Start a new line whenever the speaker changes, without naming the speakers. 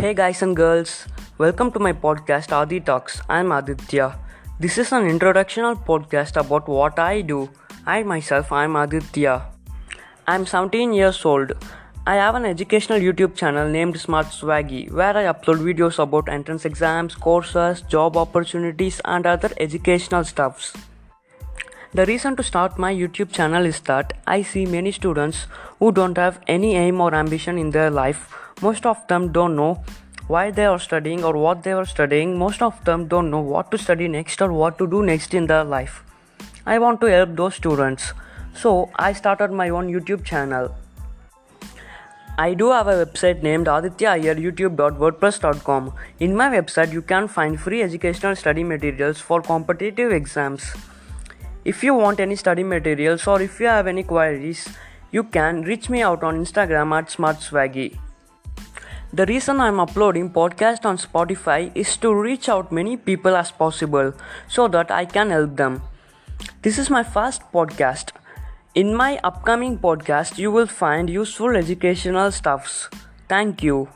Hey guys and girls, welcome to my podcast Adi Talks. I'm Aditya. This is an introductional podcast about what I do. I myself, I'm Aditya. I'm 17 years old. I have an educational YouTube channel named Smart Swaggy where I upload videos about entrance exams, courses, job opportunities, and other educational stuffs. The reason to start my YouTube channel is that I see many students who don't have any aim or ambition in their life. Most of them don't know why they are studying or what they are studying. Most of them don't know what to study next or what to do next in their life. I want to help those students. So I started my own YouTube channel. I do have a website named adityaiyaryoutube.wordpress.com. In my website, you can find free educational study materials for competitive exams. If you want any study materials or if you have any queries, you can reach me out on Instagram at smartswaggy. The reason I'm uploading podcast on Spotify is to reach out many people as possible so that I can help them. This is my first podcast. In my upcoming podcast, you will find useful educational stuffs. Thank you.